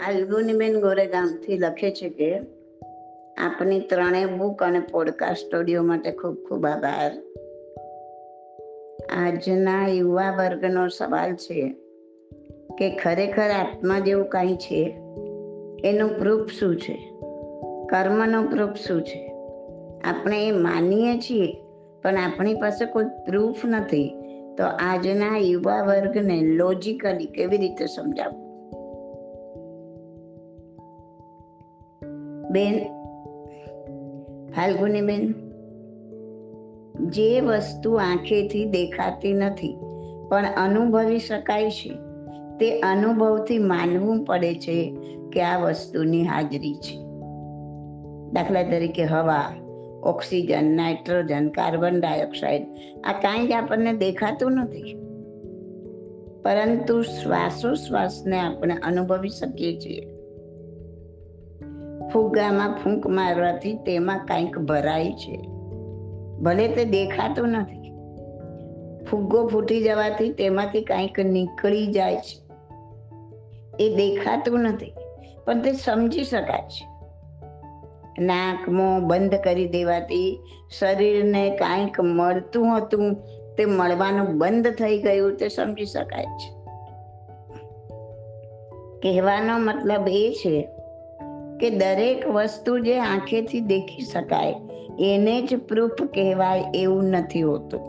ફાલ્ગુનીબેન ગોરેગામથી લખે છે કે, આપની ત્રણેય બુક અને પોડકાસ્ટ સ્ટુડિયો માટે ખૂબ ખૂબ આભાર. આજના યુવા વર્ગનો સવાલ છે કે, ખરેખર આત્મા જેવું કાંઈ છે? એનું પ્રૂફ શું છે? કર્મનો પ્રૂફ શું છે? આપણે એ માનીએ છીએ, પણ આપણી પાસે કોઈ પ્રૂફ નથી. તો આજના યુવા વર્ગને લોજિકલી કેવી રીતે સમજાવવું? બેન, ફાલ્ગુની બેન, જે વસ્તુ આંખેથી દેખાતી નથી, પણ અનુભવી શકાય છે, તે અનુભવથી માનવું પડે છે કે આ વસ્તુની હાજરી છે. દાખલા તરીકે હવા, ઓક્સિજન, નાઇટ્રોજન, કાર્બન ડાયોક્સાઇડ, આ કાંઈ જ આપણને દેખાતું નથી. પરંતુ શ્વાસોશ્વાસને આપણે અનુભવી શકીએ છીએ. ફુગ્ગામાં ફૂંક મારવાથી તેમાં કંઈક ભરાય છે. ભલે તે દેખાતું નથી. ફુગ્ગો ફૂટી જવાથી તેમાંથી કંઈક નીકળી જાય છે. એ દેખાતું નથી, પણ તે સમજી શકાય છે. નાક, મોં બંધ કરી દેવાથી શરીરને કાંઈક મળતું હતું, તે મળવાનું બંધ થઈ ગયું, તે સમજી શકાય છે. કહેવાનો મતલબ એ છે કે દરેક વસ્તુ જે આંખેથી દેખી શકાય, એને જ પ્રૂફ કહેવાય એવું નથી હોતું.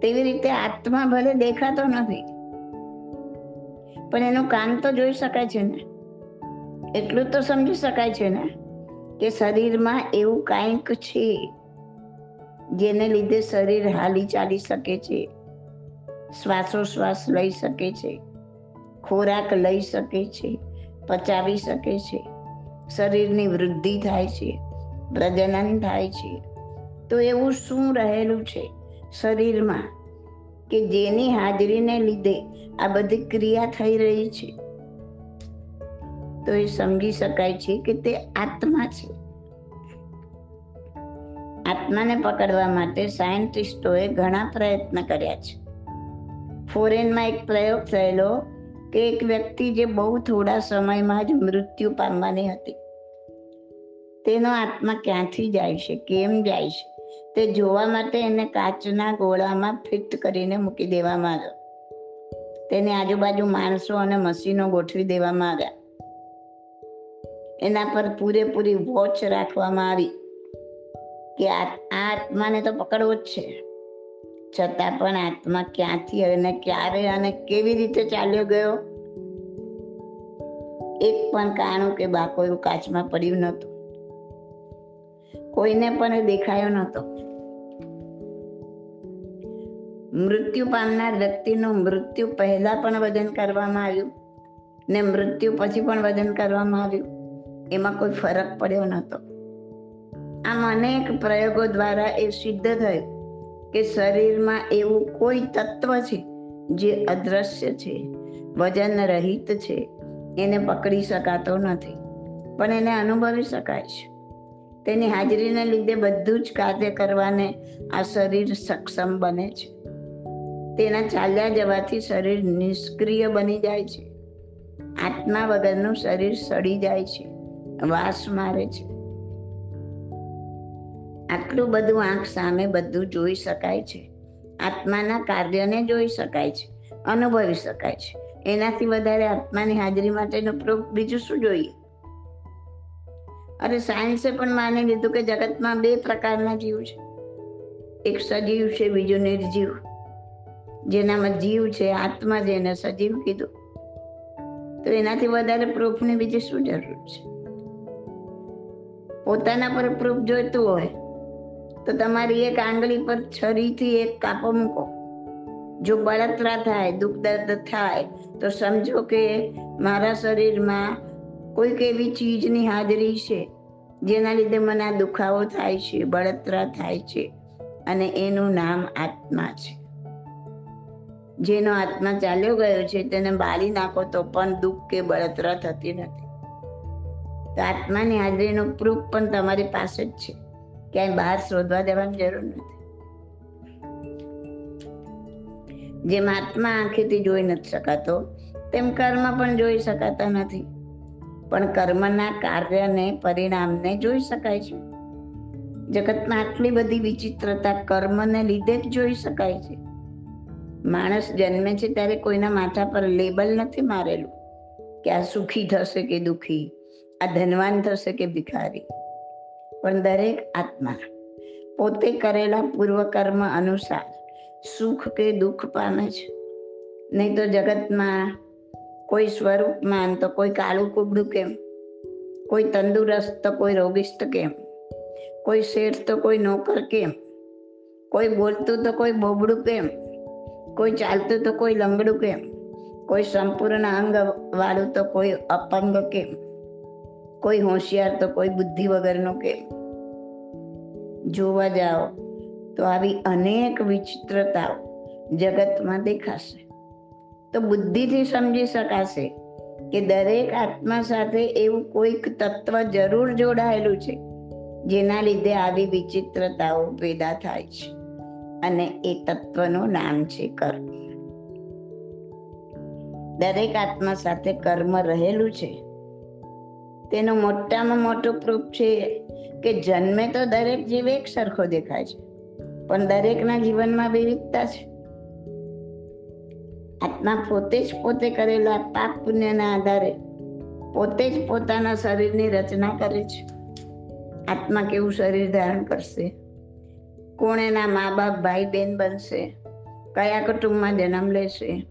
તેવી રીતે આત્મા ભલે દેખાતો નથી, પણ એનું કામ તો જોઈ શકાય છે ને? એટલું તો સમજી શકાય છે ને કે શરીરમાં એવું કાંઈક છે, જેને લીધે શરીર હાલી ચાલી શકે છે, શ્વાસોશ્વાસ લઈ શકે છે, ખોરાક લઈ શકે છે પચાવી શકે છે. શરીરની વૃદ્ધિ થાય છે. પ્રજનન થાય છે. તો એવું શું રહેલું છે શરીરમાં? કે જેની હાજરીને લીધે આ બધી ક્રિયા થઈ રહી છે? તો એ સમજી શકાય છે કે તે આત્મા છે. આત્માને પકડવા માટે સાયન્ટિસ્ટોએ ઘણા પ્રયત્ન કર્યા છે. ફોરેનમાં એક પ્રયોગ થયેલો કે એક વ્યક્તિ જે બહુ થોડા સમયમાં જ મૃત્યુ પામવાની હતી. તેનો આત્મા ક્યાંથી જાય છે? કેમ જાય છે? તે જોવા માટે એને કાચના ગોળામાં ફિટ કરીને મૂકી દેવામાં આવ્યો. તેની આજુબાજુ માણસો અને મશીનો ગોઠવી દેવામાં આવ્યા. એના પર પૂરેપૂરી વોચ રાખવામાં આવી કે આ આત્માને તો પકડવો જ છે. છતાં પણ આત્મા ક્યાંથી અને ક્યારે અને કેવી રીતે ચાલ્યો ગયો? એક પણ કાણું કે બાકો એવું કાચમાં પડ્યું નહોતું. કોઈને પણ દેખાયો નહોતો. મૃત્યુ પામનાર વ્યક્તિનું મૃત્યુ પહેલા પણ વજન કરવામાં આવ્યું ને મૃત્યુ પછી પણ વજન કરવામાં આવ્યું. એમાં કોઈ ફરક પડ્યો નહોતો. આમ અનેક પ્રયોગો દ્વારા એ સિદ્ધ થયું. કે શરીરમાં એવું કોઈ તત્વ છે જે અદ્રશ્ય છે, વજન રહિત છે, એને પકડી શકાતો નથી, પણ એને અનુભવી શકાય છે. તેની હાજરીને લીધે બધું જ કાર્ય કરવાને આ શરીર સક્ષમ બને છે. તેના ચાલ્યા જવાથી શરીર નિષ્ક્રિય બની જાય છે. આત્મા વગરનું શરીર સડી જાય છે, વાસ મારે છે. આટલું બધું આંખ સામે બધું જોઈ શકાય છે. આત્માના કાર્યને જોઈ શકાય છે, અનુભવી શકાય છે. એનાથી વધારે આત્માની હાજરી માટેનો પ્રૂફ બીજું શું જોઈએ? અરે સાયન્સે પણ માની લીધું કે જગતમાં બે પ્રકારના જીવ છે. એક સજીવ છે, બીજું નિર્જીવ. જેનામાં જીવ છે, આત્મા જેને સજીવ કીધું. તો એનાથી વધારે પ્રૂફની બીજી શું જરૂર છે? પોતાના પર પ્રૂફ જોઈતું હોય તો તમારી એક આંગળી પર છરીથી એક કાપો મૂકો. જો બળતરા થાય, દુઃખ દર્દ થાય, તો સમજો કે મારા શરીરમાં કોઈક એવી ચીજની હાજરી છે, જેના લીધે મને આ દુખાવો થાય છે, બળતરા થાય છે અને એનું નામ આત્મા છે. જેનો આત્મા ચાલ્યો ગયો છે, તેને બાળી નાખો તો પણ દુઃખ કે બળતરા થતી નથી. તો આત્માની હાજરીનો પ્રૂફ પણ તમારી પાસે જ છે. ક્યાંય બહાર શોધવા જવાની જરૂર નથી. જેમ આત્મા આંખેથી જોઈ નથી શકાતો, તેમ કર્મ પણ જોઈ શકાતા નથી. પણ કર્મના કાર્યને પરિણામને જોઈ શકાય છે. જગતમાં આટલી બધી વિચિત્રતા કર્મને લીધે જ જોઈ શકાય છે. માણસ જન્મે છે ત્યારે કોઈના માથા પર લેબલ નથી મારેલું કે આ સુખી થશે કે દુખી, આ ધનવાન થશે કે ભિખારી. પણ દરેક આત્મા. પોતે કરેલા પૂર્વકર્મ અનુસાર સુખ કે દુઃખ પામે છે. નહીં તો જગતમાં કોઈ સ્વરૂપમાં, તો કોઈ કાળું કુબડું કેમ? કોઈ તંદુરસ્ત, તો કોઈ રોગિસ્ત કેમ? કોઈ શેઠ, તો કોઈ નોકર કેમ? કોઈ બોલતું, તો કોઈ બોબડું કેમ? કોઈ ચાલતું, તો કોઈ લંગડું કેમ? કોઈ સંપૂર્ણ અંગ વાળું, તો કોઈ અપંગ કેમ? કોઈ હોશિયાર, તો કોઈ બુદ્ધિ વગરનો કેમ? જોવા જાઓ, તો આવી અનેક વિચિત્રતાઓ જગતમાં દેખાશે. તો બુદ્ધિથી સમજી શકાશે કે દરેક આત્મા સાથે એવું કોઈક તત્વ જરૂર જોડાયેલું છે, જેના લીધે આવી વિચિત્રતાઓ પેદા થાય છે અને એ તત્વનું નામ છે કર્મ. દરેક આત્મા સાથે કર્મ રહેલું છે. તેનો મોટામાં મોટો પ્રૂફ છે કે જન્મે તો દરેક જીવ એક સરખો દેખાય છે, પણ દરેકના જીવનમાં વિવિધતા છે. આત્મા પોતે જ પોતે કરેલા પાપ પુણ્યના આધારે પોતે જ પોતાના શરીરની રચના કરે છે. આત્મા કેવું શરીર ધારણ કરશે? કોણ એના મા બાપ ભાઈ બહેન બનશે? કયા કુટુંબમાં જન્મ લેશે?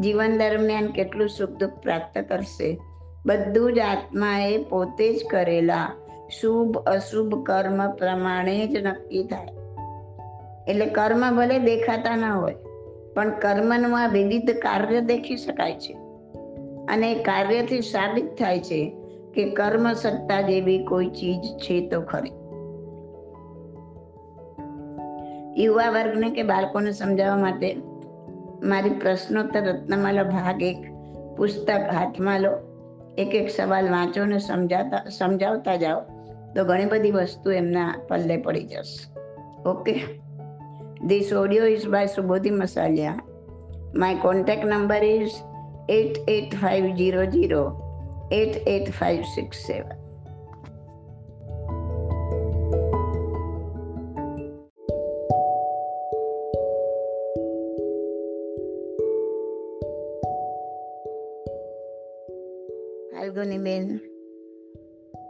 જીવન દરમિયાન કેટલું સુખ દુઃખ પ્રાપ્ત કરશે? બધું જ આત્માએ પોતે જ કરેલા. શુભ, અશુભ કર્મ પ્રમાણે જ નક્કી થાય. એટલે કર્મ ભલે દેખાતા ના હોય, પણ કર્મનું આ વિવિધ કાર્ય દેખી શકાય છે. અને કાર્યથી સાબિત થાય છે કે કર્મ સત્તા જેવી કોઈ ચીજ છે તો ખરી. યુવા વર્ગને કે બાળકોને સમજાવવા માટે મારી પ્રશ્નોત્તર રત્નમાલા ભાગ એક પુસ્તક હાથમાં લો. એક એક સવાલ વાંચો ને સમજાતા સમજાવતા જાઓ તો ઘણી બધી વસ્તુ એમના પલ્લે પડી જશે okay This audio is by Subodhi Masalia. My contact number is 88500 88567. બેન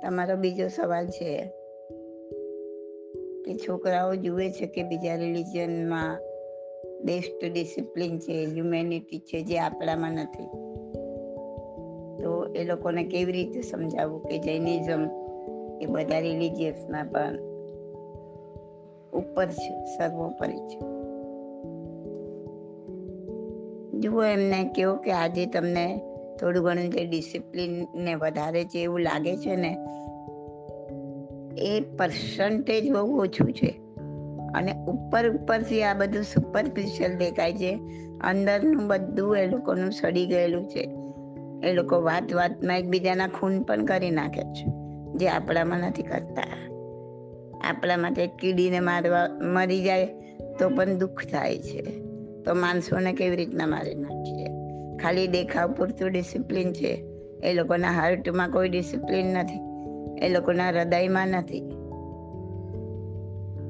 તમારો બીજો સવાલ છે કે છોકરાઓ જુએ છે કે બીજા રિલિજનમાં બેસ્ટ ડિસિપ્લિન છે, હ્યુમેનિટી છે જે આપણામાં નથી તો એ લોકોને કેવી રીતે સમજાવવું કે જૈનિઝમ એ બધા રિલિજિયસના પણ ઉપર છે, સર્વોપરી છે જુઓ એમને, કહો કે આજે તમને થોડું ઘણું જે ડિસિપ્લિન ને વધારે છે એવું લાગે છે ને, એ પર્સન્ટેજ બહુ ઓછું છે. અને ઉપર ઉપરથી આ બધું સુપરફિશિયલ દેખાય છે. અંદરનું બધું એ લોકોનું સડી ગયેલું છે. એ લોકો વાત વાતમાં એકબીજાના ખૂન પણ કરી નાખે છે, જે આપણામાં નથી કરતા. આપણા માટે કીડીને મારવા મરી જાય તો પણ દુઃખ થાય છે. તો માણસોને કેવી રીતના મારી નાખીએ? ખાલી દેખાવ પૂરતું ડિસિપ્લિન છે. એ લોકોના હાર્ટમાં કોઈ ડિસિપ્લિન નથી. એ લોકોના હૃદયમાં નથી.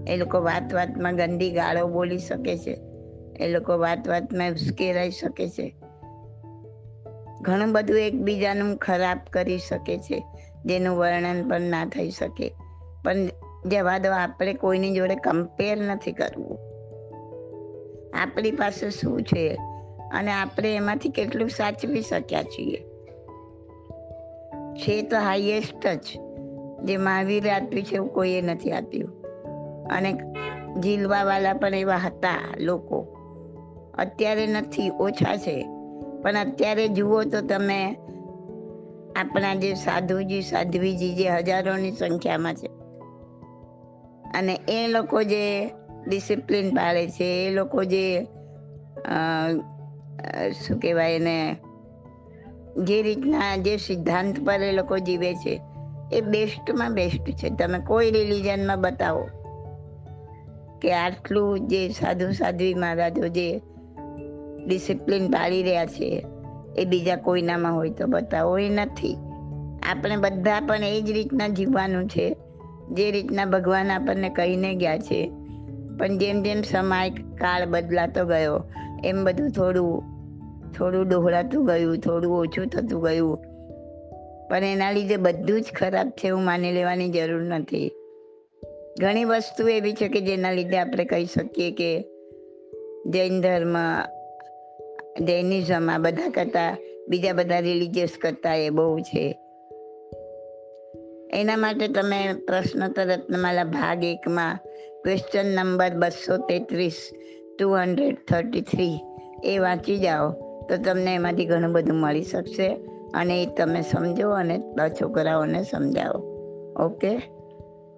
એ લોકો વાત વાતમાં ગંદી ગાળો બોલી શકે છે. એ લોકો વાત વાતમાં ઉશ્કેરાઈ શકે છે. ઘણું બધું એકબીજાનું ખરાબ કરી શકે છે. જેનું વર્ણન પણ ના થઈ શકે. પણ જવા દો આપણે કોઈની જોડે કમ્પેર નથી કરવું. આપણી પાસે શું છે? અને આપણે એમાંથી કેટલું સાચવી શક્યા છીએ. છે તો હાઈએસ્ટ જ, જે મહાવીરે આપ્યું છે એવું કોઈએ નથી આપ્યું. અને જીલવાવાલા પણ એવા હતા લોકો. અત્યારે નથી, ઓછા છે. પણ અત્યારે જુઓ તો તમે આપણા જે સાધુજી, સાધ્વીજી જે હજારોની સંખ્યામાં છે. અને એ લોકો જે ડિસિપ્લિન પાળે છે, એ લોકો જે શું કહેવાય એને, જે રીતના જે સિદ્ધાંત પર એ લોકો જીવે છે, એ બેસ્ટમાં બેસ્ટ છે. તમે કોઈ રિલિજનમાં બતાવો કે આટલું જે સાધુ સાધ્વી મહારાજો જે ડિસિપ્લિન પાળી રહ્યા છે, એ બીજા કોઈનામાં હોય તો બતાવો. એ નથી. આપણે બધા પણ એ જ રીતના જીવવાનું છે, જે રીતના ભગવાન આપણને કહીને ગયા છે. પણ જેમ જેમ સમય, કાળ બદલાતો ગયો, એમ બધું થોડું થોડું ડહોળાતું ગયું, થોડું ઓછું થતું ગયું. પણ એના લીધે બધું જ ખરાબ છે એવું માની લેવાની જરૂર નથી. ઘણી વસ્તુ એવી છે કે જેના લીધે આપણે કહી શકીએ કે જૈન ધર્મ, જૈનિઝમ આ બધા કરતાં, બીજા બધા રિલિજિયસ કરતાં એ બહુ છે. એના માટે તમે પ્રશ્નોત્તર રત્નમાલા ભાગ એકમાં ક્વેશ્ચન નંબર બસો તેત્રીસ ટુ હંડ્રેડ થર્ટી થ્રી એ વાંચી જાઓ. તો તમને એમાંથી ઘણું બધું મળી શકશે અને એ તમે સમજો અને છોકરાઓને સમજાવો ઓકે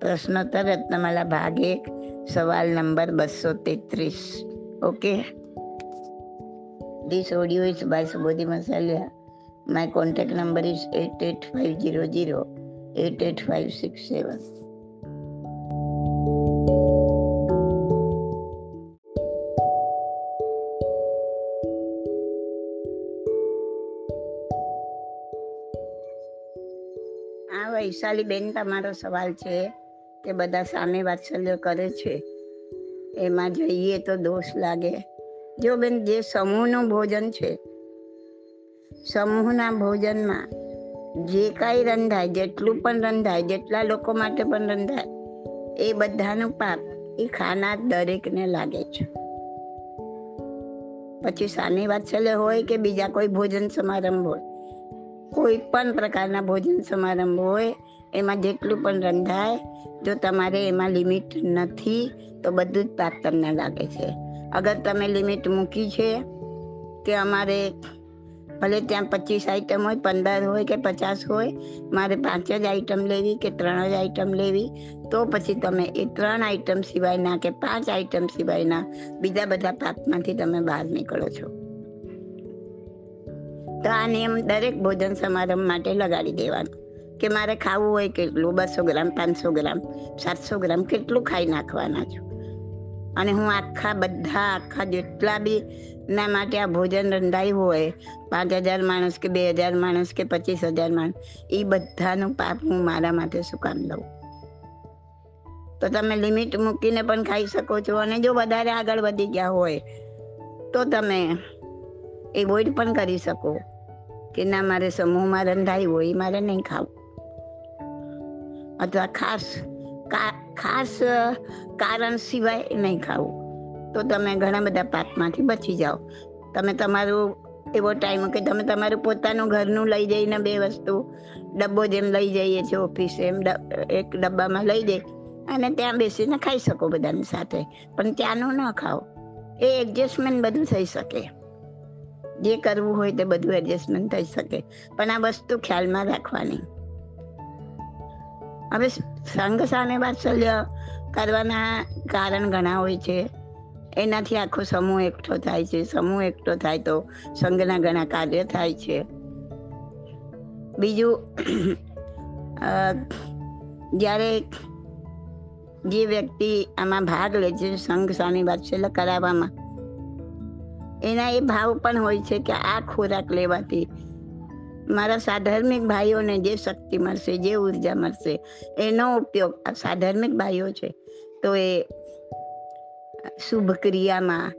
પ્રશ્નોત્તર રત્નમાલા ભાગ એક, સવાલ નંબર બસો તેત્રીસ okay This audio is by Subodhi Masalia. My contact number is 88500 88567. આ વૈશાલી બેન, તમારો સવાલ છે કે બધા સામે વાત્સલ્ય કરે છે. એમાં જઈએ તો દોષ લાગે. જો બેન, જે સમૂહનું ભોજન છે, સમૂહના ભોજનમાં જે કાંઈ રંધાય, જેટલું પણ રંધાય, જેટલા લોકો માટે પણ રંધાય, એ બધાનું પાપ એ ખાનાર દરેકને લાગે છે. પછી સાની વાત્સલ્ય હોય કે બીજા કોઈ ભોજન સમારંભ હોય? કોઈ પણ પ્રકારના ભોજન સમારંભ હોય, એમાં જેટલું પણ રંધાય જો તમારે એમાં લિમિટ નથી, તો બધું જ પાક તમને લાગે છે. અગર તમે લિમિટ મૂકી છે, કે અમારે ભલે ત્યાં પચીસ આઈટમ હોય, પંદર હોય કે પચાસ હોય, મારે પાંચ જ આઈટમ લેવી કે ત્રણ જ આઈટમ લેવી, તો પછી તમે એ ત્રણ આઈટમ સિવાયના કે પાંચ આઈટમ સિવાયના બીજા બધા પાકમાંથી તમે બહાર નીકળો છો. તો આ નિયમ દરેક ભોજન સમારંભ માટે લગાડી દેવાનો. કે મારે ખાવું હોય કેટલું, બસો ગ્રામ, પાંચસો ગ્રામ, સાતસો ગ્રામ કેટલું ખાઈ નાખવાના છું? અને હું આખા બધા, આખા જેટલા બી ના માટે આ ભોજન રંધાયું હોય, પાંચ હજાર માણસ કે બે હજાર માણસ કે પચીસ હજાર માણસ એ બધાનું પાપ હું મારા માટે શું કામ દઉં તો તમે લિમિટ મૂકીને પણ ખાઈ શકો છો અને જો વધારે આગળ વધી ગયા હોય, તો તમે એવોઇડ પણ કરી શકો. કે ના, મારે સમૂહમાં રંધાયું હોય, એ મારે નહીં ખાવું. અથવા ખાસ ખાસ કારણ સિવાય નહીં ખાવું. તો તમે ઘણા બધા પાપમાંથી બચી જાઓ. તમે તમારું એવો ટાઈમ કે તમે તમારું પોતાનું ઘરનું લઈ જઈને બે વસ્તુ, ડબ્બો જેમ લઈ જઈએ છીએ, ઓફિસે એમ એક ડબ્બામાં લઈ જઈ અને ત્યાં બેસીને ખાઈ શકો બધાની સાથે. પણ ત્યાંનું ન ખાઓ. એ એડજસ્ટમેન્ટ બધું થઈ શકે. જે કરવું હોય તે બધું એડજસ્ટમેન્ટ થઈ શકે. પણ આ વસ્તુ ખ્યાલમાં રાખવાની. હવે સંઘ સામે વાત્સલ્ય કરવાના કારણ ઘણા હોય છે. એનાથી આખો સમૂહ એકઠો થાય છે. સમૂહ એકઠો થાય તો સંઘના ઘણા કાર્ય થાય છે. બીજું જ્યારે જે વ્યક્તિ આમાં ભાગ લે છે સંઘ સામે વાત્સલ્ય કરાવવામાં એના એ ભાવ પણ હોય છે કે આ ખોરાક લેવાથી મારા સાધાર્મિક ભાઈઓને જે શક્તિ મળશે, જે ઊર્જા મળશે, એનો ઉપયોગ આ સાધાર્મિક ભાઈઓ છે. તો એ શુભ ક્રિયામાં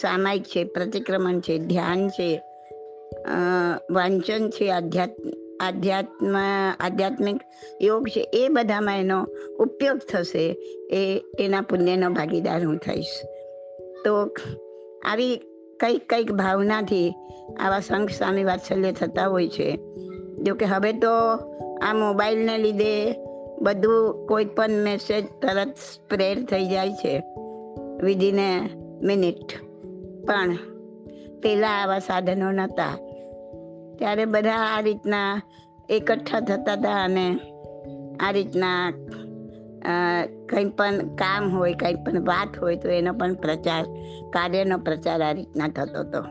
સામાયિક છે, પ્રતિક્રમણ છે, ધ્યાન છે વાંચન છે, આધ્યાત્મ આધ્યાત્મ, આધ્યાત્મિક યોગ છે, એ બધામાં એનો ઉપયોગ થશે, એ, એના પુણ્યનો ભાગીદાર હું થઈશ. તો આવી કંઈક કંઈક ભાવનાથી આવા સંઘ સામે વાત્સલ્ય થતા હોય છે. જો કે હવે તો આ મોબાઈલને લીધે બધું કોઈ પણ મેસેજ તરત સ્પ્રેડ થઈ જાય છે. વિધિને મિનિટ પણ પહેલાં આવા સાધનો નહોતા ત્યારે બધા આ રીતના એકઠા થતા હતા અને આ રીતના કંઈ પણ કામ હોય, કંઈ પણ વાત હોય, તો એનો પણ પ્રચાર, કાર્યનો પ્રચાર આ રીતના થતો હતો.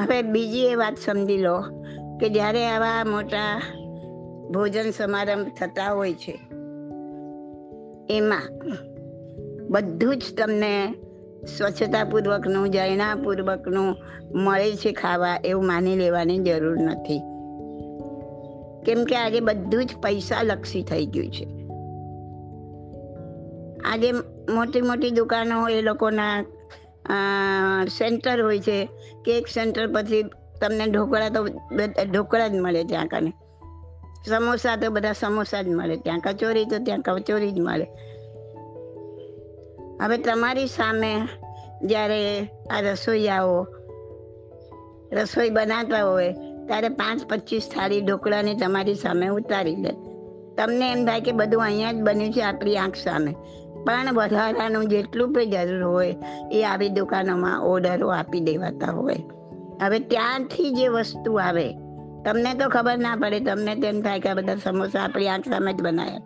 હવે બીજી એ વાત સમજી લો, કે જ્યારે આવા મોટા ભોજન સમારંભ થતા હોય છે, એમાં બધું જ તમને સ્વચ્છતાપૂર્વકનું જૈણાપૂર્વકનું મળે છે ખાવા એવું માની લેવાની જરૂર નથી. કેમ કે આજે બધું જ પૈસા લક્ષી થઈ ગયું છે. આજે મોટી મોટી દુકાનો એ લોકોના સેન્ટર હોય છે. કેક સેન્ટર પછી તમને ઢોકળા તો ઢોકળા જ મળે ત્યાં કને. સમોસા તો બધા સમોસા જ મળે. ત્યાં કચોરી તો ત્યાં કચોરી જ મળે. હવે તમારી સામે જ્યારે આ રસોઈયાઓ રસોઈ બનાવતા હોય ત્યારે પાંચ પચીસ થાળી ઢોકળાને તમારી સામે ઉતારી દે. તમને એમ થાય કે બધું અહીંયા જ બન્યું છે આપણી આંખ સામે. પણ વધારાનું જેટલું પણ જરૂર હોય, એ આવી દુકાનોમાં ઓર્ડરો આપી દેવાતા હોય. હવે ત્યાંથી જે વસ્તુ આવે, તમને તો ખબર ના પડે, તમને તેમ થાય કે આ બધા સમોસા આપણી આંખ સામે જ બનાવ્યા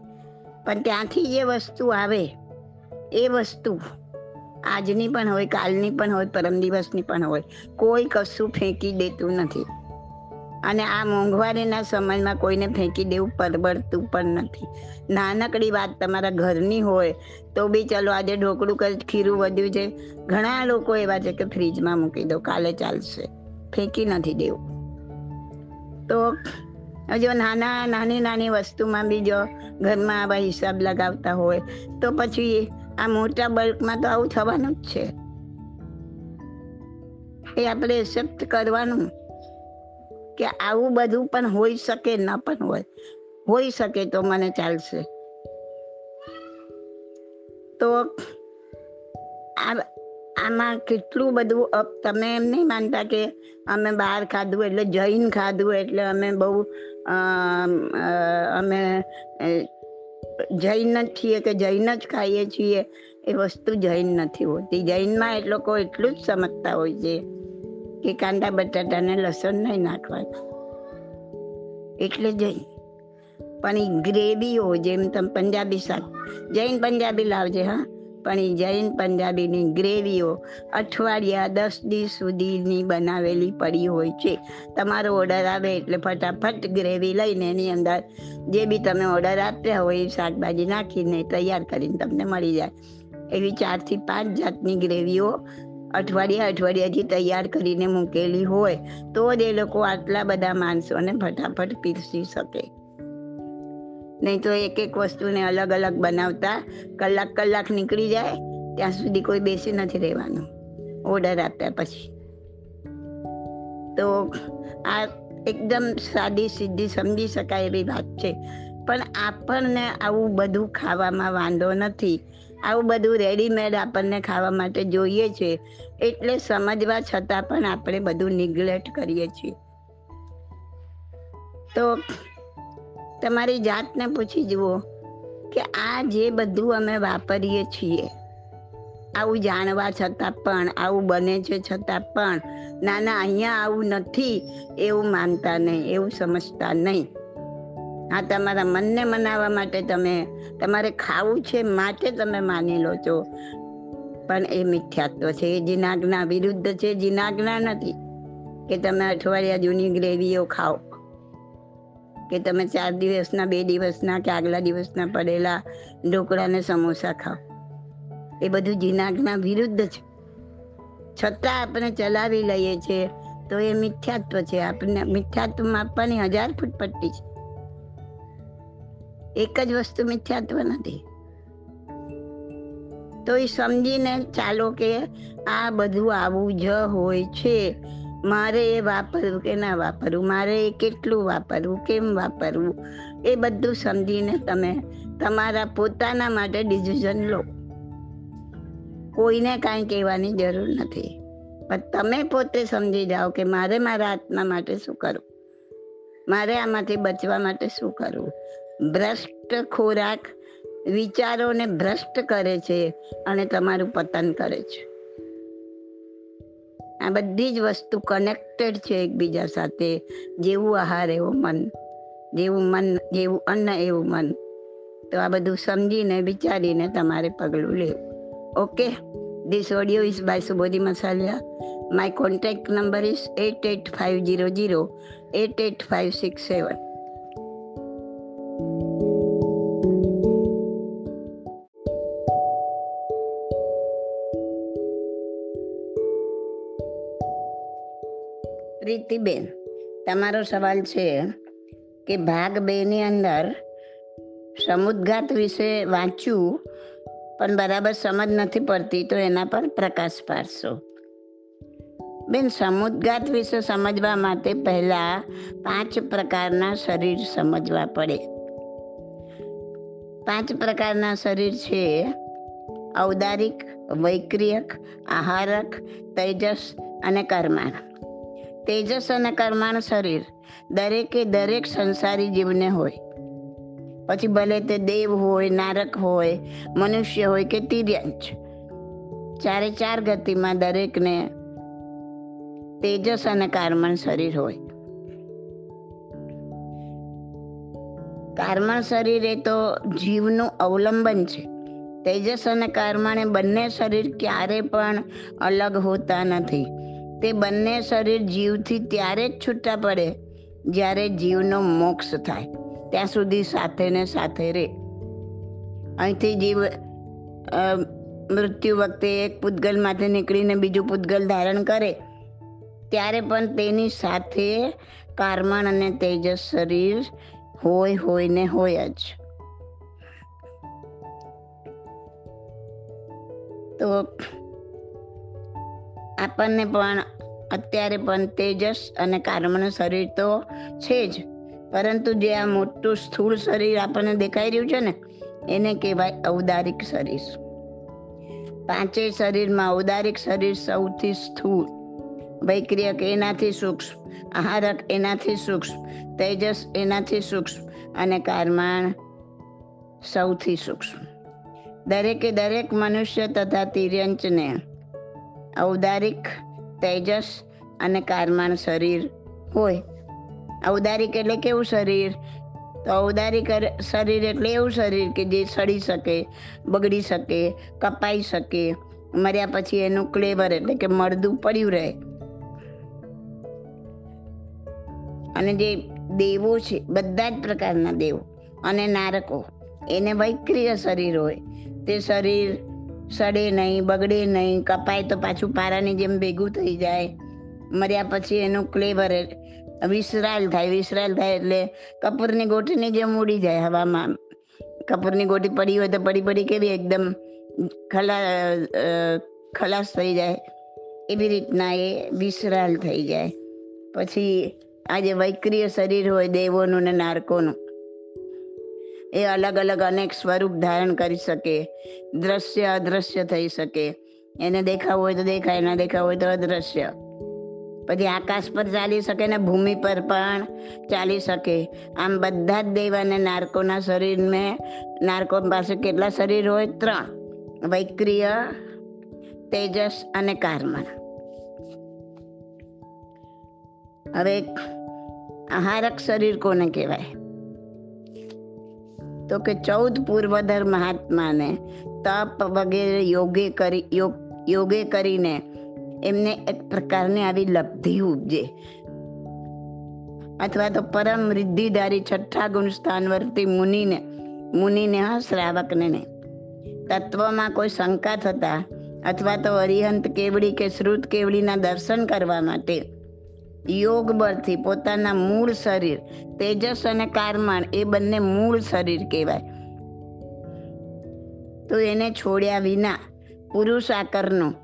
પણ ત્યાંથી જે વસ્તુ આવે, એ વસ્તુ આજની પણ હોય, કાલની પણ હોય, પરમ દિવસની પણ હોય, કોઈ કશું ફેંકી દેતું નથી. અને આ મોંઘવારીના સમયમાં કોઈને ફેંકી દેવું પરબડતું પણ નથી. નાનકડી વાત તમારા ઘરની હોય તો બી ચલો આજે ઢોકળું કરી ખીરું વધ્યું છે. ઘણા લોકો એવા છે કે ફ્રીજમાં મૂકી દો, કાલે ચાલશે. ફેંકી નથી દેવું. તો જો નાના, નાની નાની વસ્તુમાં બી જો ઘરમાં આવા હિસાબ લગાવતા હોય તો પછી આ મોટા બલ્કમાં તો આવું થવાનું જ છે. એ આપણે એક્સેપ્ટ કરવાનું. કે આવું બધું પણ હોઈ શકે, ન પણ હોય. હોઈ શકે તો મને ચાલશે. તો આમાં કેટલું બધું તમે એમ નહીં માનતા કે અમે બહાર ખાધું એટલે જૈન ખાધું એટલે અમે બહુ અમે જૈન જ છીએ કે જૈન જ ખાઈએ છીએ, એ વસ્તુ જૈન નથી હોતી. જૈનમાં એ લોકો એટલું જ સમજતા હોય છે. કે કાંદા બટાટાને લસણ નહીં નાખવાનું. એટલે જૈન પણ એ ગ્રેવીઓ જેમ તમે પંજાબી શાક, જૈન પંજાબી લાવજે, હા. પણ એ જૈન પંજાબીની ગ્રેવીઓ અઠવાડિયા દસ દિવસ સુધીની બનાવેલી પડી હોય છે. તમારો ઓર્ડર આવે એટલે ફટાફટ ગ્રેવી લઈને એની અંદર જે બી તમે ઓર્ડર આપ્યા હોય એ શાકભાજી નાખીને તૈયાર કરીને તમને મળી જાય. એવી ચારથી પાંચ જાતની ગ્રેવીઓ અઠવાડિયા અઠવાડિયાથી તૈયાર કરીને મૂકેલી હોય, તો જ એ લોકો આટલા બધા માણસોને ફટાફટ પીરસી શકે. નહીં તો એક એક વસ્તુને અલગ અલગ બનાવતા કલાક કલાક નીકળી જાય, ત્યાં સુધી કોઈ બેસી નથી રહેવાનું, ઓર્ડર આપ્યા પછી. તો આ એકદમ સાદી સીધી સમજી શકાય એવી વાત છે, પણ આપણને આવું બધું ખાવામાં વાંધો નથી. આવું બધું રેડીમેડ આપણને ખાવા માટે જોઈએ છે. એટલે સમજવા છતાં પણ આપણે બધું નિગ્લેક્ટ કરીએ છીએ. તો તમારી જાતને પૂછી જુઓ કે આ જે બધું અમે વાપરીએ છીએ, આવું જાણવા છતાં પણ, આવું બને છે છતાં પણ ના ના અહીંયા આવું નથી એવું માનતા નહીં, એવું સમજતા નહીં. આ તમારા મનને મનાવવા માટે તમે, તમારે ખાવું છે માટે તમે માની લો છો. પણ એ મિથ્યાત્વ છે, એ જીનાજ્ઞા વિરુદ્ધ છે જીનાજ્ઞા નથી. કે તમે અઠવાડિયા જૂની ગ્રેવીઓ ખાઓ. કે તમે ચાર દિવસના, બે દિવસના કે આગલા દિવસના પડેલા ઢોકળાને સમોસા ખાઓ. એ બધું જીનાજ્ઞા વિરુદ્ધ છે. છતાં આપણે ચલાવી લઈએ છીએ, તો એ મિથ્યાત્વ છે. આપણને મિથ્યાત્વ માપવાની હજાર ફૂટ પટ્ટી છે. એક જ વસ્તુ મિથ્યાત્વ નથી. તો એ સમજીને ચાલો કે આ બધું આવું જ હોય છે. મારે એ વાપરવું કે ના વાપરવું? મારે એ કેટલું વાપરવું? કેમ વાપરવું? એ બધું સમજીને તમે તમારા પોતાના માટે ડિસિઝન લો. કોઈને કાંઈ કહેવાની જરૂર નથી. પણ તમે પોતે સમજી જાઓ કે મારે મારા આત્મા માટે શું કરવું? મારે આમાંથી બચવા માટે શું કરવું? ભ્રષ્ટ ખોરાક વિચારોને ભ્રષ્ટ કરે છે અને તમારું પતન કરે છે. આ બધી જ વસ્તુ કનેક્ટેડ છે એકબીજા સાથે. જેવું આહાર, એવું મન. જેવું મન, જેવું અન્ન, એવું મન. તો આ બધું સમજીને, વિચારીને તમારે પગલું લેવું. Okay this audio is by Subodhi Masaliya my contact number audio eight eight five zero zero eight eight five six seven Pritiben તમારો સવાલ છે કે ભાગ બે ની અંદર સમુદ્ઘાત વિશે વાંચ્યું પણ બરાબર સમજ નથી પડતી, તો એના પર પ્રકાશ પાડશો. બેન સમુદ્ઘાત વિશે સમજવા માટે પહેલા પાંચ પ્રકારના શરીર સમજવા પડે. પાંચ પ્રકારના શરીર છે ઔદારિક, વૈક્રિયક, આહારક, તેજસ અને કર્માણ તેજસ અને કર્માનું શરીર દરેકે દરેક સંસારી જીવને હોય. પછી ભલે તે દેવ હોય, નારક હોય, મનુષ્ય હોય કે તિર્યંચ ચારે ચાર ગતિમાં દરેકને તેજસ અને કાર્મણ શરીર હોય. કાર્મણ શરીર એ તો જીવનું અવલંબન છે. તેજસ અને કર્મણે બંને શરીર ક્યારે પણ અલગ હોતા નથી. તે બંને શરીર જીવથી ત્યારે જ છૂટા પડે, જ્યારે જીવનો મોક્ષ થાય. ત્યાં સુધી સાથે ને સાથે રહે અહીંથી જીવ મૃત્યુ વખતે એક પૂતગલમાંથી નીકળીને બીજું પૂતગલ ધારણ કરે, ત્યારે પણ તેની સાથે કાર્મણ અને તેજસ શરીર હોય હોય ને હોય જ. તો આપણને પણ અત્યારે પણ તેજસ અને કર્મનું શરીર તો છે જ. પરંતુ જે આ મોટું સ્થૂળ શરીર આપણને દેખાઈ રહ્યું છે ને, એને કહેવાય ઔદારિક શરીર. પાંચેય શરીરમાં ઔદારિક શરીર સૌથી સ્થૂળ. વૈક્રિયક એનાથી સૂક્ષ્મ, આહારક એનાથી સૂક્ષ્મ, તેજસ એનાથી સૂક્ષ્મ અને કારમાણ સૌથી સૂક્ષ્મ. દરેકે દરેક મનુષ્ય તથા તિર્યંચને ઔદારિક, તેજસ અને કારમાણ શરીર હોય. ઔદારિક એટલે કેવું શરીર? તો ઔદારિક શરીર એટલે એવું શરીર કે જે સડી શકે, બગડી શકે, કપાઈ શકે, મર્યા પછી એનું ક્લેવર એટલે કે મળદું પડ્યું રહે. અને જે દેવો છે, બધા જ પ્રકારના દેવો અને નારકો, એને વૈક્રિય શરીર હોય. તે શરીર સડે નહીં, બગડે નહીં, કપાય તો પાછું પારાની જેમ ભેગું થઈ જાય. મર્યા પછી એનું ક્લેવર વિસરાલ થાય વિસરાલ થાય એટલે કપૂરની ગોટીની જેમ ઉડી જાય હવામાં. કપૂરની ગોટી પડી હોય તો પડી પડી કેવી એકદમ ખલા ખલાસ થઈ જાય. એવી રીતના એ વિસરાલ થઈ જાય. પછી આ જે વૈક્રિય શરીર હોય દેવોનું ને નારકોનું. એ અલગ અલગ અનેક સ્વરૂપ ધારણ કરી શકે. દ્રશ્ય અદ્રશ્ય થઈ શકે. એને દેખાવું હોય તો દેખાય, ના દેખાવું હોય તો અદ્રશ્ય. પછી આકાશ પર ચાલી શકે ને ભૂમિ પર પણ ચાલી શકે. આમ બધા જ દેવ અને નારકોના શરીરને, નારકો પાસે કેટલા શરીર હોય? ત્રણ. વૈક્રિય, તેજસ અને કાર્મણ હવે આહારક શરીર કોને કહેવાય? તો કે ચૌદ પૂર્વધર મહાત્માને તપ વગેરે યોગે કરી યોગ યોગે કરીને એમને એક પ્રકારની આવી લબ્ધિ ઉપજે. અથવા તો પરમ રિદ્ધિધારી છઠ્ઠા ગુણ સ્થાનવર્તી મુનિને મુનિને હા, શ્રાવકને ને તત્વમાં કોઈ શંકા થતા અથવા તો અરિહંત કેવડી કે શ્રુત કેવડીના દર્શન કરવા માટે યોગ બળથી પોતાના મૂળ શરીર, તેજસ અને કારમાણ એ બંને મૂળ શરીર કહેવાય. તો એને છોડ્યા વિના પુરુષ આકારનું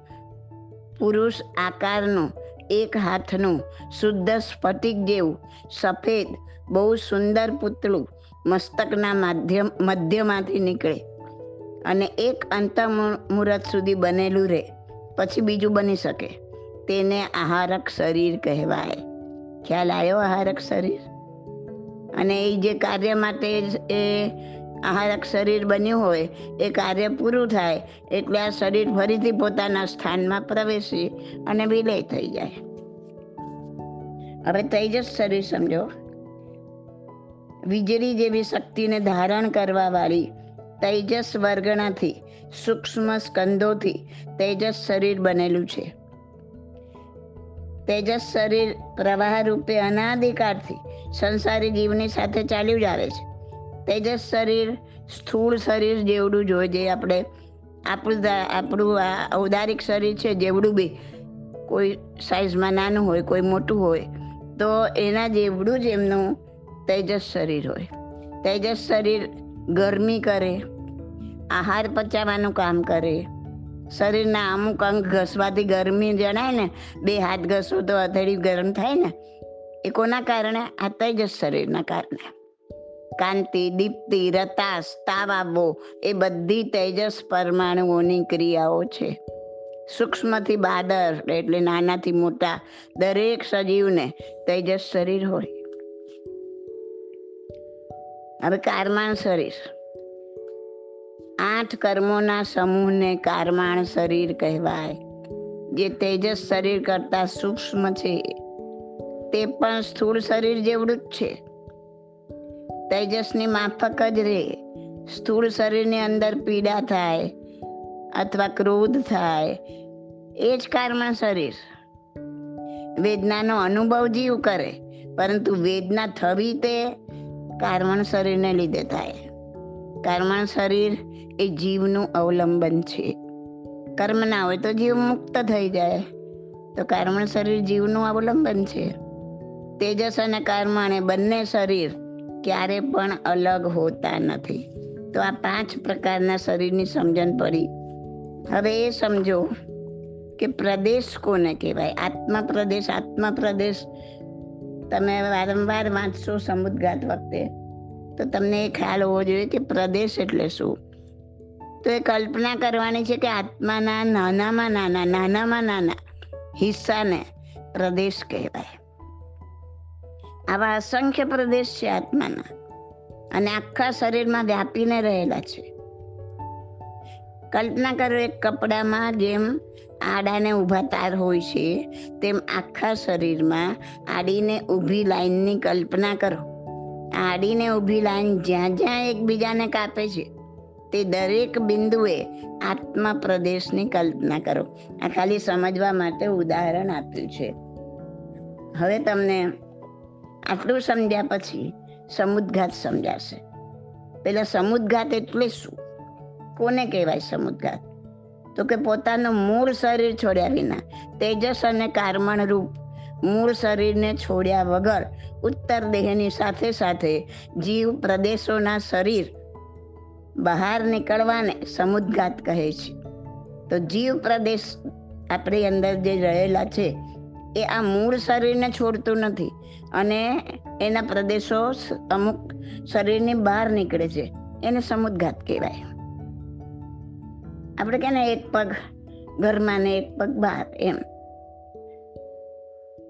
પુરુષ આકારનું એક હાથનું શુદ્ધ સ્ફટિક જેવું સફેદ, બહુ સુંદર પુતળું મસ્તકના માધ્યમ, મધ્યમાંથી નીકળે અને એક અંત મુહૂર્ત સુધી બનેલું રહે, પછી બીજું બની શકે. તેને આહારક શરીર કહેવાય. ખ્યાલ આવ્યો આહારક શરીર? અને એ જે કાર્ય માટે એ આહારક શરીર બન્યું હોય, એ કાર્ય પૂરું થાય એટલે આ શરીર ફરીથી પોતાના સ્થાનમાં પ્રવેશી અને વિલય થઈ જાય. હવે તેજસ શરીર સમજો. વીજળી જેવી શક્તિને ધારણ કરવા વાળી તેજસ વર્ગણાથી, સૂક્ષ્મ સ્કંદોથી તેજસ શરીર બનેલું છે. તેજસ શરીર પ્રવાહ રૂપે અનાધિકારથી સંસારી જીવની સાથે ચાલ્યું જ આવે છે. તેજસ શરીર સ્થૂળ શરીર જેવડું જોઈએ જે આપણે આપણું આપણું આ ઔદારિક શરીર છે, જેવડું બી કોઈ સાઇઝમાં નાનું હોય, કોઈ મોટું હોય, તો એના જેવડું જ એમનું તેજસ શરીર હોય. તેજસ શરીર ગરમી કરે, આહાર પચાવવાનું કામ કરે શરીરના અમુક અંગ ઘસવાથી ગરમી જણાય ને, બે હાથ ઘસવું તો હથેળી ગરમ થાય ને, એ કોના કારણે? આ તેજસ શરીરના કારણે. કાંતિ, દીપ્તિ રતાશ તાવ આવવો એ બધી તેજસ પરમાણુઓની ક્રિયાઓ છે. સૂક્ષ્મથી બાદર, એટલે નાનાથી મોટા, દરેક સજીવને તેજસ શરીર હોય. હવે કારમાણ શરીર. આઠ કર્મોના સમૂહને કારમાણ શરીર કહેવાય, જે તેજસ શરીર કરતા સૂક્ષ્મ છે. તે પણ સ્થૂળ શરીર જેવડું જ છે. તેજસની માફક જ રહે સ્થૂળ શરીરની અંદર પીડા થાય અથવા ક્રોધ થાય, એ જ કારમણ શરીર. વેદનાનો અનુભવ જીવ કરે, પરંતુ વેદના થવી તે કારમણ શરીરને લીધે થાય. કારમણ શરીર એ જીવનું અવલંબન છે. કર્મ ના હોય તો જીવ મુક્ત થઈ જાય. તો કર્મણ શરીર જીવનું અવલંબન છે. તેજસ અને કર્મણ એ બંને શરીર ક્યારે પણ અલગ હોતા નથી. તો આ પાંચ પ્રકારના શરીરની સમજણ પડી. હવે એ સમજો કે પ્રદેશ કોને કહેવાય? આત્મા પ્રદેશ આત્મા પ્રદેશ તમે વારંવાર વાંચશો સમુદ્ઘાત વખતે. તો તમને એ ખ્યાલ હોવો જોઈએ કે પ્રદેશ એટલે શું? તો એ કલ્પના કરવાની છે કે આત્માના નાનામાં નાના નાનામાં નાના હિસ્સાને પ્રદેશ કહેવાય. આવા અસંખ્ય પ્રદેશ છે આત્માના અને આખા શરીરમાં વ્યાપીને રહેલા છે. કલ્પના કરો એક કપડામાં જેમ આડાને ઊભા તાર હોય છે, તેમ આખા શરીરમાં આડીને ઊભી લાઈનની કલ્પના કરો. આડીને ઊભી લાઈન જ્યાં જ્યાં એકબીજાને કાપે છે, તે દરેક બિંદુએ આત્મા પ્રદેશની કલ્પના કરો. આ ખાલી સમજવા માટે ઉદાહરણ આપ્યું છે. હવે તમને આટલું સમજ્યા પછી સમુદ્ઘાત સમજાશે. પેલા સમુદ્ઘાત એટલે શું? કોને કહેવાય સમુદ્ઘાત તો કે પોતાનું મૂળ શરીર છોડ્યા વિના તેજસ અને કાર્મણ રૂપ મૂળ શરીરને છોડ્યા વગર ઉત્તર દેહની સાથે સાથે જીવ પ્રદેશોના શરીર બહાર નીકળવાને સમુદ્ઘાત કહે છે. તો જીવ પ્રદેશ આપણી અંદર જે રહેલા છે, એ આ મૂળ શરીરને છોડતું નથી અને એના પ્રદેશો અમુક શરીરની બહાર નીકળે છે, એને સમુદ્ઘાત કહેવાય. આપણે કહે ને એક પગ ઘરમાં ને એક પગ બહાર એમ.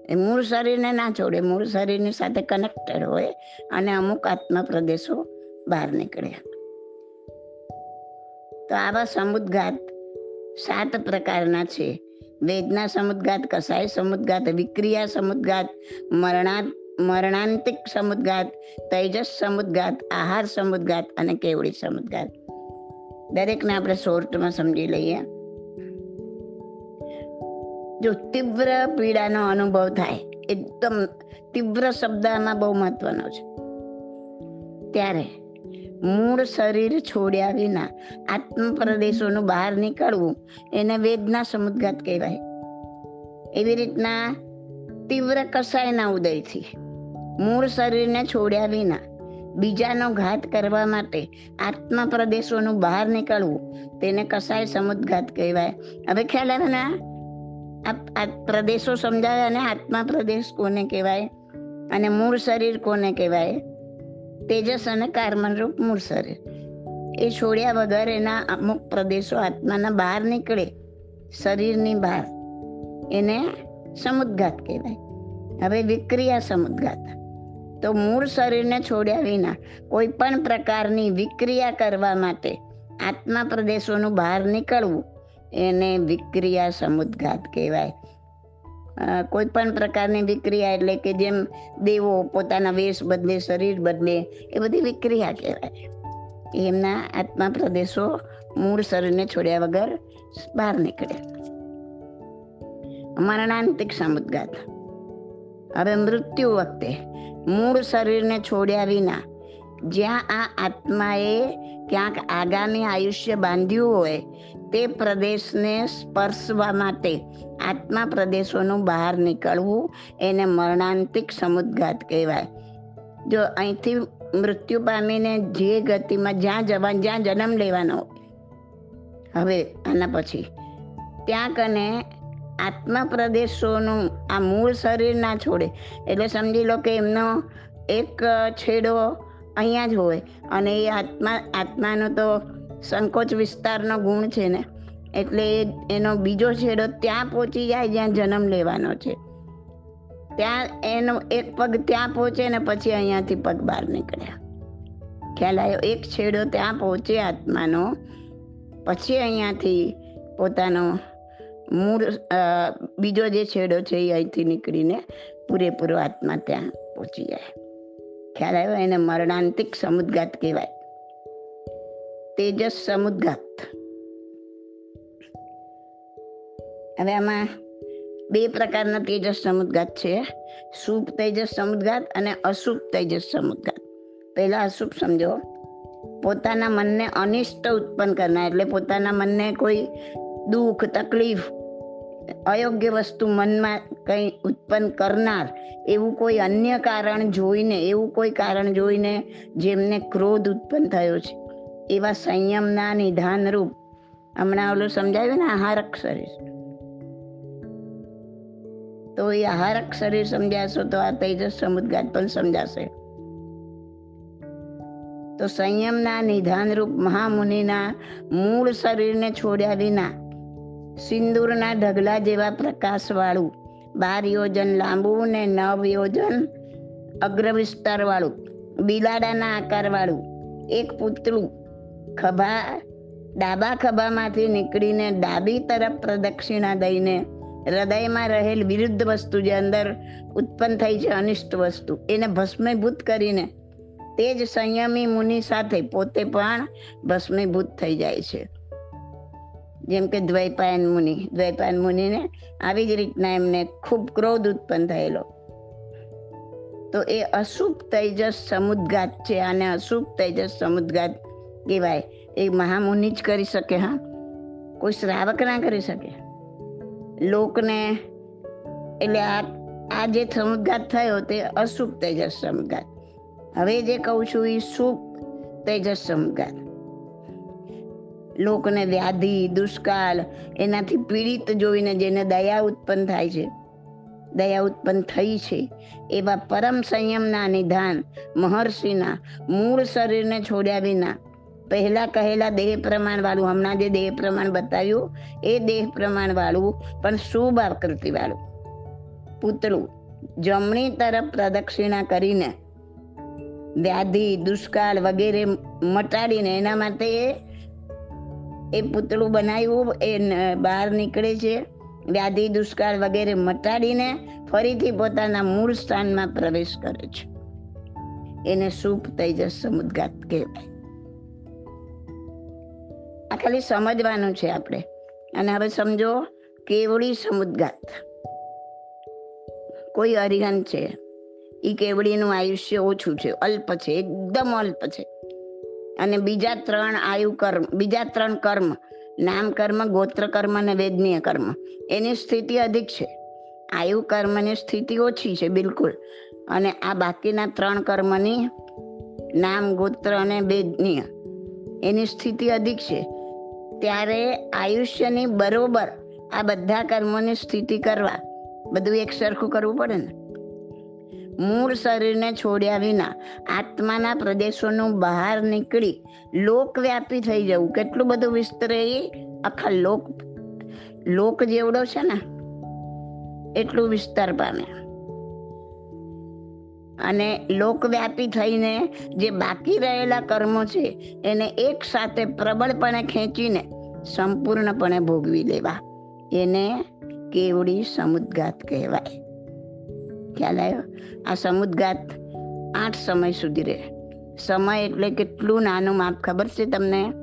એ મૂળ શરીરને ના છોડે. મૂળ શરીરની સાથે કનેક્ટેડ હોય અને અમુક આત્મા પ્રદેશો બહાર નીકળે તો આવા સમુદઘાત સાત પ્રકારના છે. વેદના સમુદઘાત કસાય સમુદઘાત વિક્રિયા સમુદઘાત મરણા, મરણાંતિક સમુદઘાત તૈજસ સમુદઘાત આહાર સમુદઘાત અને કેવડી સમુદઘાત દરેકને આપણે શોર્ટમાં સમજી લઈએ. જો તીવ્ર પીડાનો અનુભવ થાય, એકદમ તીવ્ર શબ્દ આમાં બહુ મહત્વનો છે. ત્યારે મૂળ શરીર છોડ્યા વિના આત્મ પ્રદેશોનું બહાર નીકળવું એને વેદના સમુદ્ઘાત કહેવાય. એવી રીતના તીવ્ર કસાયના ઉદયથી મૂળ શરીરને છોડ્યા વિના બીજાનો ઘાત કરવા માટે આત્મ પ્રદેશોનું બહાર નીકળવું તેને કસાય સમુદ્ઘાત કહેવાય. હવે ખ્યાલ આવે ને આ પ્રદેશો સમજાવે અને આત્મા પ્રદેશ કોને કહેવાય? અને મૂળ શરીર કોને કહેવાય? તેજસ અને કાર્મનરૂપ મૂળ શરીર. એ છોડ્યા વગર એના અમુક પ્રદેશો આત્માના બહાર નીકળે. શરીરની બહાર. એને સમુદઘાત કહેવાય. હવે વિક્રિયા સમુદઘાત. તો મૂળ શરીરને છોડ્યા વિના કોઈ પણ પ્રકારની વિક્રિયા કરવા માટે આત્મા પ્રદેશોનું બહાર નીકળવું એને વિક્રિયા સમુદઘાત કહેવાય. કોઈ પણ પ્રકારની વિક્રિયા એટલે કે જેમ દેવો પોતાના વેશ બદલે, શરીર બદલે, એ બધી વિક્રિયા કહેવાય. એમના આત્મા પ્રદેશો મૂળ શરીરને છોડ્યા વગર બહાર નીકળે મરણાંતિક સમુદઘાત હવે મૃત્યુ વખતે મૂળ શરીરને છોડ્યા વિના જ્યાં આ આત્માએ ક્યાંક આગામી આયુષ્ય બાંધ્યું હોય તે પ્રદેશને સ્પર્શવા માટે આત્મા પ્રદેશોનું બહાર નીકળવું એને મરણાંતિક સમુદઘાત કહેવાય. જો અહીંથી મૃત્યુ પામીને જે ગતિમાં જ્યાં જવા જ્યાં જન્મ લેવાનો હવે આના પછી. ત્યાં કને આત્મા પ્રદેશોનું આ મૂળ શરીર ના છોડે. એટલે સમજી લો કે એમનો એક છેડો અહીંયા જ હોય. અને એ આત્મા, આત્માનો તો સંકોચ વિસ્તારનો ગુણ છે ને, એટલે એનો બીજો છેડો ત્યાં પહોંચી જાય જ્યાં જન્મ લેવાનો છે. ત્યાં એનો એક પગ ત્યાં પહોંચે ને પછી અહીંયાથી પગ બહાર નીકળ્યા. ખ્યાલ આવ્યો? એક છેડો ત્યાં પહોંચે આત્માનો, પછી અહીંયાથી પોતાનો મૂળ બીજો જે છેડો છે એ અહીંથી નીકળીને પૂરેપૂરો આત્મા ત્યાં પહોંચી જાય. ખ્યાલ આવ્યો? એને મરણાંતિક સમુદ્ગાત કહેવાય. તેજસ સમુદ્ગાત હવે આમાં બે પ્રકારના તેજસ સમુદ્ગાત છે. શુભ તેજસ સમુદ્ગાત અને અશુભ તેજસ સમુદ્ગાત પહેલા અશુભ સમજો. પોતાના મનને અનિષ્ટ ઉત્પન્ન કરનાર, એટલે પોતાના મનને કોઈ દુઃખ, તકલીફ, અયોગ્ય વસ્તુ મનમાં કંઈ ઉત્પન્ન કરનાર, એવું કોઈ અન્ય કારણ જોઈને, એવું કોઈ કારણ જોઈને જેમને ક્રોધ ઉત્પન્ન થયો છે. એવા સંયમના નિધાન રૂપ હમણાં ઓલું સમજાવ્યું ને આહારક શરીર તો એ આહારક શરીર સમજાશો તો આ તેજસ સમુદ્ગાત પણ સમજાશે. તો સંયમના નિધાનરૂપ મહામુનિના મૂળ શરીરને છોડ્યા વિના સિંદૂરના ઢગલા જેવા પ્રકાશવાળું બાર યોજન લાંબુ ને નવ યોજન અગ્ર વિસ્તારવાળું બિલાડાના આકારવાળું, એક પૂતળું ખભા, ડાબા ખભામાંથી નીકળીને ડાબી તરફ પ્રદક્ષિણા દઈને હૃદયમાં રહેલ વિરુદ્ધ વસ્તુ જે અંદર ઉત્પન્ન થઈ છે, અનિષ્ટ વસ્તુ, એને ભસ્મીભૂત કરીને તે જ સંયમી મુનિ સાથે પોતે પણ ભસ્મીભૂત થઈ જાય છે. જેમ કે દ્વૈપાયન મુનિ, દ્વૈપાયન મુનિને આવી જ રીતના એમને ખૂબ ક્રોધ ઉત્પન્ન થયેલો. તો એ અશુભ તેજસ સમુદ્ઘાત છે અને અશુભ તેજસ સમુદ્ગાત કહેવાય. એ મહામુનિ જ કરી શકે, હા. કોઈ શ્રાવક ના કરી શકે. લોકને, એટલે આ આ જે સમુદઘાત થયો તે અશુભ તેજસ સમુદઘાત હવે જે કહું છું એ શુભ તેજસ સમુદઘાત લોકને વ્યાધિ, દુષ્કાળ, એનાથી પીડિત જોઈને જેને દયા ઉત્પન્ન થાય છે, દયા ઉત્પન્ન થઈ છે, એવા પરમ સંયમના નિધાન, મહર્ષિના મૂળ શરીરને છોડ્યા વિના પહેલા કહેલા દેહ પ્રમાણ વાળું હમણાં જે દેહ પ્રમાણ બતાવ્યું, એ દેહ પ્રમાણ વાળું પણ શુભ આકૃતિ વાળું પૂતળું. જમણી તરફ પ્રદક્ષિણા કરીને, વ્યાધિ, દુષ્કાળ વગેરે મટાડીને એના માટે એ પૂતળું બનાવ્યું, એ બહાર નીકળે છે. વ્યાધિ, દુષ્કાળ વગેરે મટાડીને ફરીથી પોતાના મૂળ સ્થાનમાં પ્રવેશ કરે છે. એને શુભ તેજસ સમુદ્ગાત કહેવાય. આ ખાલી સમજવાનું છે આપણે. અને હવે સમજો, કેવડી સમુદ્ગાત કોઈ અરિહંત છે એ કેવડીનું આયુષ્ય ઓછું છે, અલ્પ છે, એકદમ અલ્પ છે. અને બીજા ત્રણ આયુ કર્મ, બીજા ત્રણ કર્મ, નામ કર્મ, ગોત્ર કર્મ અને વેદનીય કર્મ, એની સ્થિતિ અધિક છે. આયુ કર્મની સ્થિતિ ઓછી છે, બિલકુલ. અને આ બાકીના ત્રણ કર્મની નામ, ગોત્ર અને વેદનીય, એની સ્થિતિ અધિક છે. ત્યારે આયુષ્યની બરોબર આ બધા કર્મોની સ્થિતિ કરવા બધું એક સરખું કરવું પડે ને. મૂળ શરીરને છોડ્યા વિના આત્માના પ્રદેશોનું બહાર નીકળી લોકવ્યાપી થઈ જવું. કેટલું બધું વિસ્તરે એ આખા લોક લોક જેવડો છે ને, એટલું વિસ્તાર પામે. અને લોકવ્યાપી થઈને જે બાકી રહેલા કર્મો છે, એને એક સાથે પ્રબળપણે ખેંચીને સંપૂર્ણપણે ભોગવી લેવા. એને કેવડી સમુદ્ગાત કહેવાય. ખ્યાલ આવ્યો? આ સમુદ્ગાત આઠ સમય સુધી રહે. સમય એટલે કેટલું નાનું માપ. ખબર છે તમને?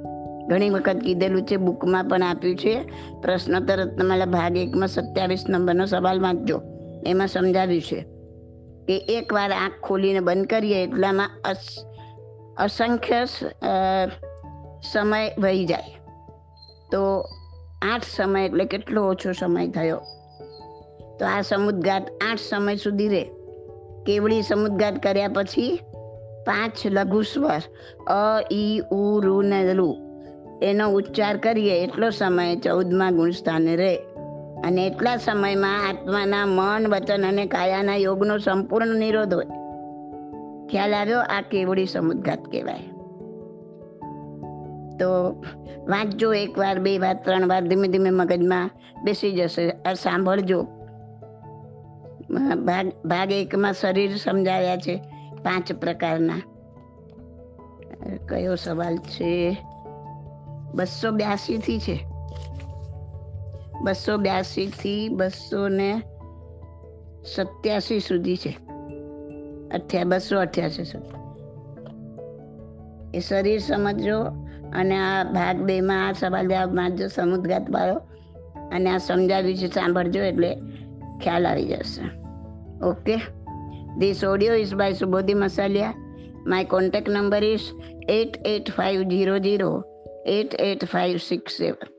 ઘણી વખત કીધેલું છે, બુકમાં પણ આપ્યું છે, પ્રશ્નોત્તર રત્નમાલા ભાગ એકમાં સત્યાવીસ નંબરનો સવાલ વાંચજો. એમાં સમજાવ્યું છે. કે એકવાર આંખ ખોલીને બંધ કરીએ, એટલામાં અસંખ્ય સમય વહી જાય. તો આઠ સમય એટલે કેટલો ઓછો સમય થયો? તો આ સમુદ્ગાત આઠ સમય સુધી રહે. કેવડી સમુદ્ગાત કર્યા પછી? પાંચ લઘુ સ્વર અ, ઈ, ઉ, રૂ ને લુ એનો ઉચ્ચાર કરીએ, એટલો સમય ચૌદમાં ગુણસ્થાને રહે. અને એટલા સમયમાં આત્માના મન, વચન અને કાયાના યોગનો સંપૂર્ણ નિરોધ હોય. ખ્યાલ આવ્યો? આ કેવડી સમુદઘાત કહેવાય. તો વાંચજો એક વાર બે વાર, ત્રણ વાર, ધીમે ધીમે મગજમાં બેસી જશે. સાંભળજો. ભાગ ભાગ એકમાં શરીર સમજાવ્યા છે પાંચ પ્રકારના. કયો સવાલ છે? બસો બ્યાસી થી છે. બસો બ્યાસી થી બસો ને સત્યાસી સુધી છે. અઠ્યા, બસો અઠ્યાસી સુધી. એ શરીર સમજો અને આ ભાગ બે માં આ સવાલ જવાબ વાંચજો સમુદ્ગાત વાળો. અને આ સમજાવ્યું છે, સાંભળજો એટલે ખ્યાલ આવી જશે. Okay? This audio is by Subodhi Masaliya my contact number is eight eight five zero zero eight eight five six seven